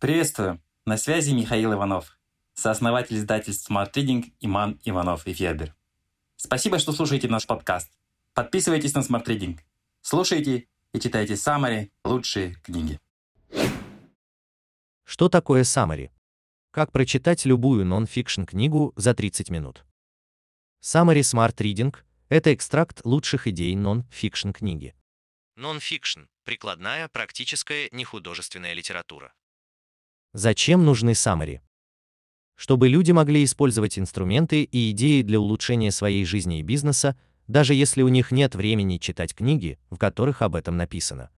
Приветствую! На связи Михаил Иванов, сооснователь издательств Smart Reading и «Манн, Иванов и Фербер». Спасибо, что слушаете наш подкаст. Подписывайтесь на Smart Reading. Слушайте и читайте summary лучшие книги. Что такое Summary? Как прочитать любую нон-фикшн книгу за 30 минут? Summary Smart Reading – это экстракт лучших идей нон-фикшн книги. Нон-фикшн – прикладная, практическая, нехудожественная литература. Зачем нужны Summary? Чтобы люди могли использовать инструменты и идеи для улучшения своей жизни и бизнеса, даже если у них нет времени читать книги, в которых об этом написано.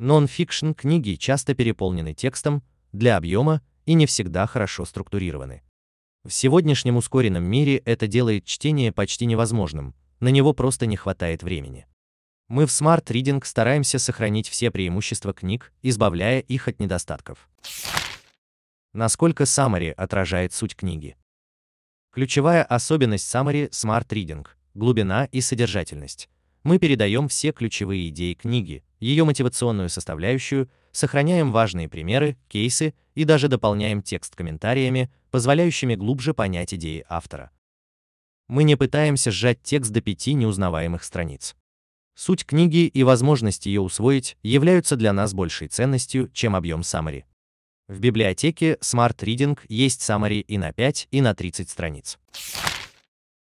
Нон-фикшн книги часто переполнены текстом, для объема и не всегда хорошо структурированы. В сегодняшнем ускоренном мире это делает чтение почти невозможным, на него просто не хватает времени. Мы в Smart Reading стараемся сохранить все преимущества книг, избавляя их от недостатков. Насколько Summary отражает суть книги? Ключевая особенность Summary Smart Reading – глубина и содержательность. Мы передаем все ключевые идеи книги, ее мотивационную составляющую, сохраняем важные примеры, кейсы и даже дополняем текст комментариями, позволяющими глубже понять идеи автора. Мы не пытаемся сжать текст до пяти неузнаваемых страниц. Суть книги и возможность ее усвоить являются для нас большей ценностью, чем объем summary. В библиотеке Smart Reading есть summary и на 5, и на 30 страниц.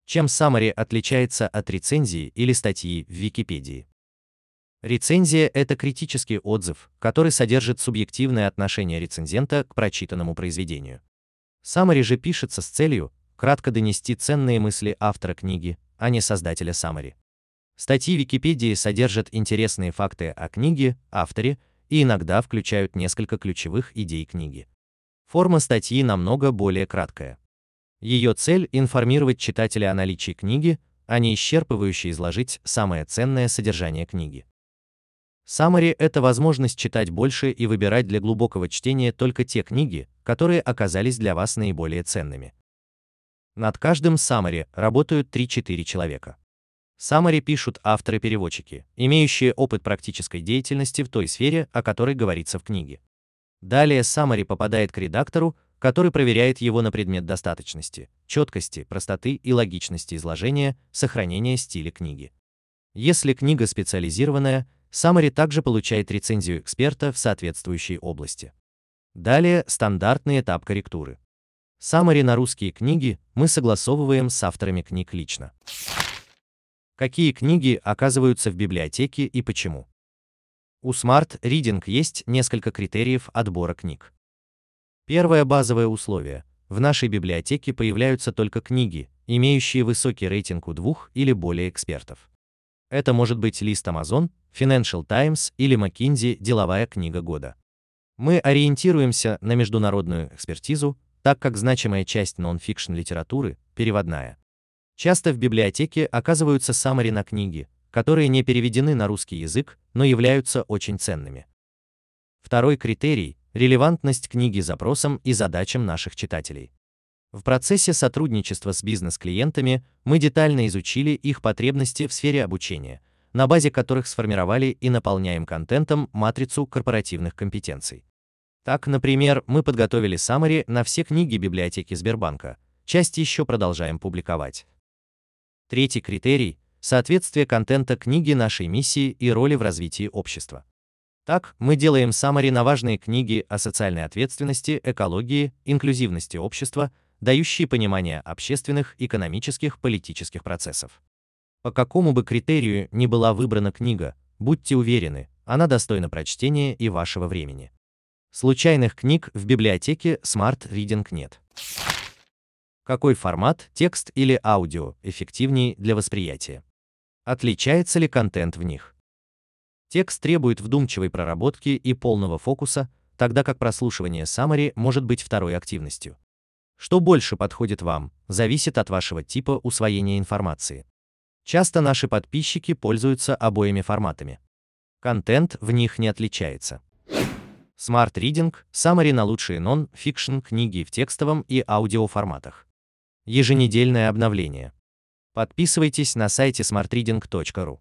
Чем summary отличается от рецензии или статьи в Википедии? Рецензия – это критический отзыв, который содержит субъективное отношение рецензента к прочитанному произведению. Summary же пишется с целью кратко донести ценные мысли автора книги, а не создателя summary. Статьи Википедии содержат интересные факты о книге, авторе и иногда включают несколько ключевых идей книги. Форма статьи намного более краткая. Ее цель – информировать читателя о наличии книги, а не исчерпывающе изложить самое ценное содержание книги. Summary – это возможность читать больше и выбирать для глубокого чтения только те книги, которые оказались для вас наиболее ценными. Над каждым summary работают 3-4 человека. Summary пишут авторы-переводчики, имеющие опыт практической деятельности в той сфере, о которой говорится в книге. Далее summary попадает к редактору, который проверяет его на предмет достаточности, четкости, простоты и логичности изложения, сохранения стиля книги. Если книга специализированная, Summary также получает рецензию эксперта в соответствующей области. Далее стандартный этап корректуры. Summary на русские книги мы согласовываем с авторами книг лично. Какие книги оказываются в библиотеке и почему? У Smart Reading есть несколько критериев отбора книг. Первое базовое условие. В нашей библиотеке появляются только книги, имеющие высокий рейтинг у двух или более экспертов. Это может быть лист Amazon, Financial Times или McKinsey «Деловая книга года». Мы ориентируемся на международную экспертизу, так как значимая часть нон-фикшн литературы – переводная. Часто в библиотеке оказываются саммари на книги, которые не переведены на русский язык, но являются очень ценными. Второй критерий – релевантность книги запросам и задачам наших читателей. В процессе сотрудничества с бизнес-клиентами мы детально изучили их потребности в сфере обучения, на базе которых сформировали и наполняем контентом матрицу корпоративных компетенций. Так, например, мы подготовили summary на все книги библиотеки Сбербанка, часть еще продолжаем публиковать. Третий критерий – соответствие контента книги нашей миссии и роли в развитии общества. Так, мы делаем summary на важные книги о социальной ответственности, экологии, инклюзивности общества, дающие понимание общественных, экономических, политических процессов. По какому бы критерию ни была выбрана книга, будьте уверены, она достойна прочтения и вашего времени. Случайных книг в библиотеке Smart Reading нет. Какой формат, текст или аудио, эффективнее для восприятия? Отличается ли контент в них? Текст требует вдумчивой проработки и полного фокуса, тогда как прослушивание summary может быть второй активностью. Что больше подходит вам, зависит от вашего типа усвоения информации. Часто наши подписчики пользуются обоими форматами. Контент в них не отличается. Smart Reading – summary на лучшие нон-фикшн книги в текстовом и аудиоформатах. Еженедельное обновление. Подписывайтесь на сайте smartreading.ru.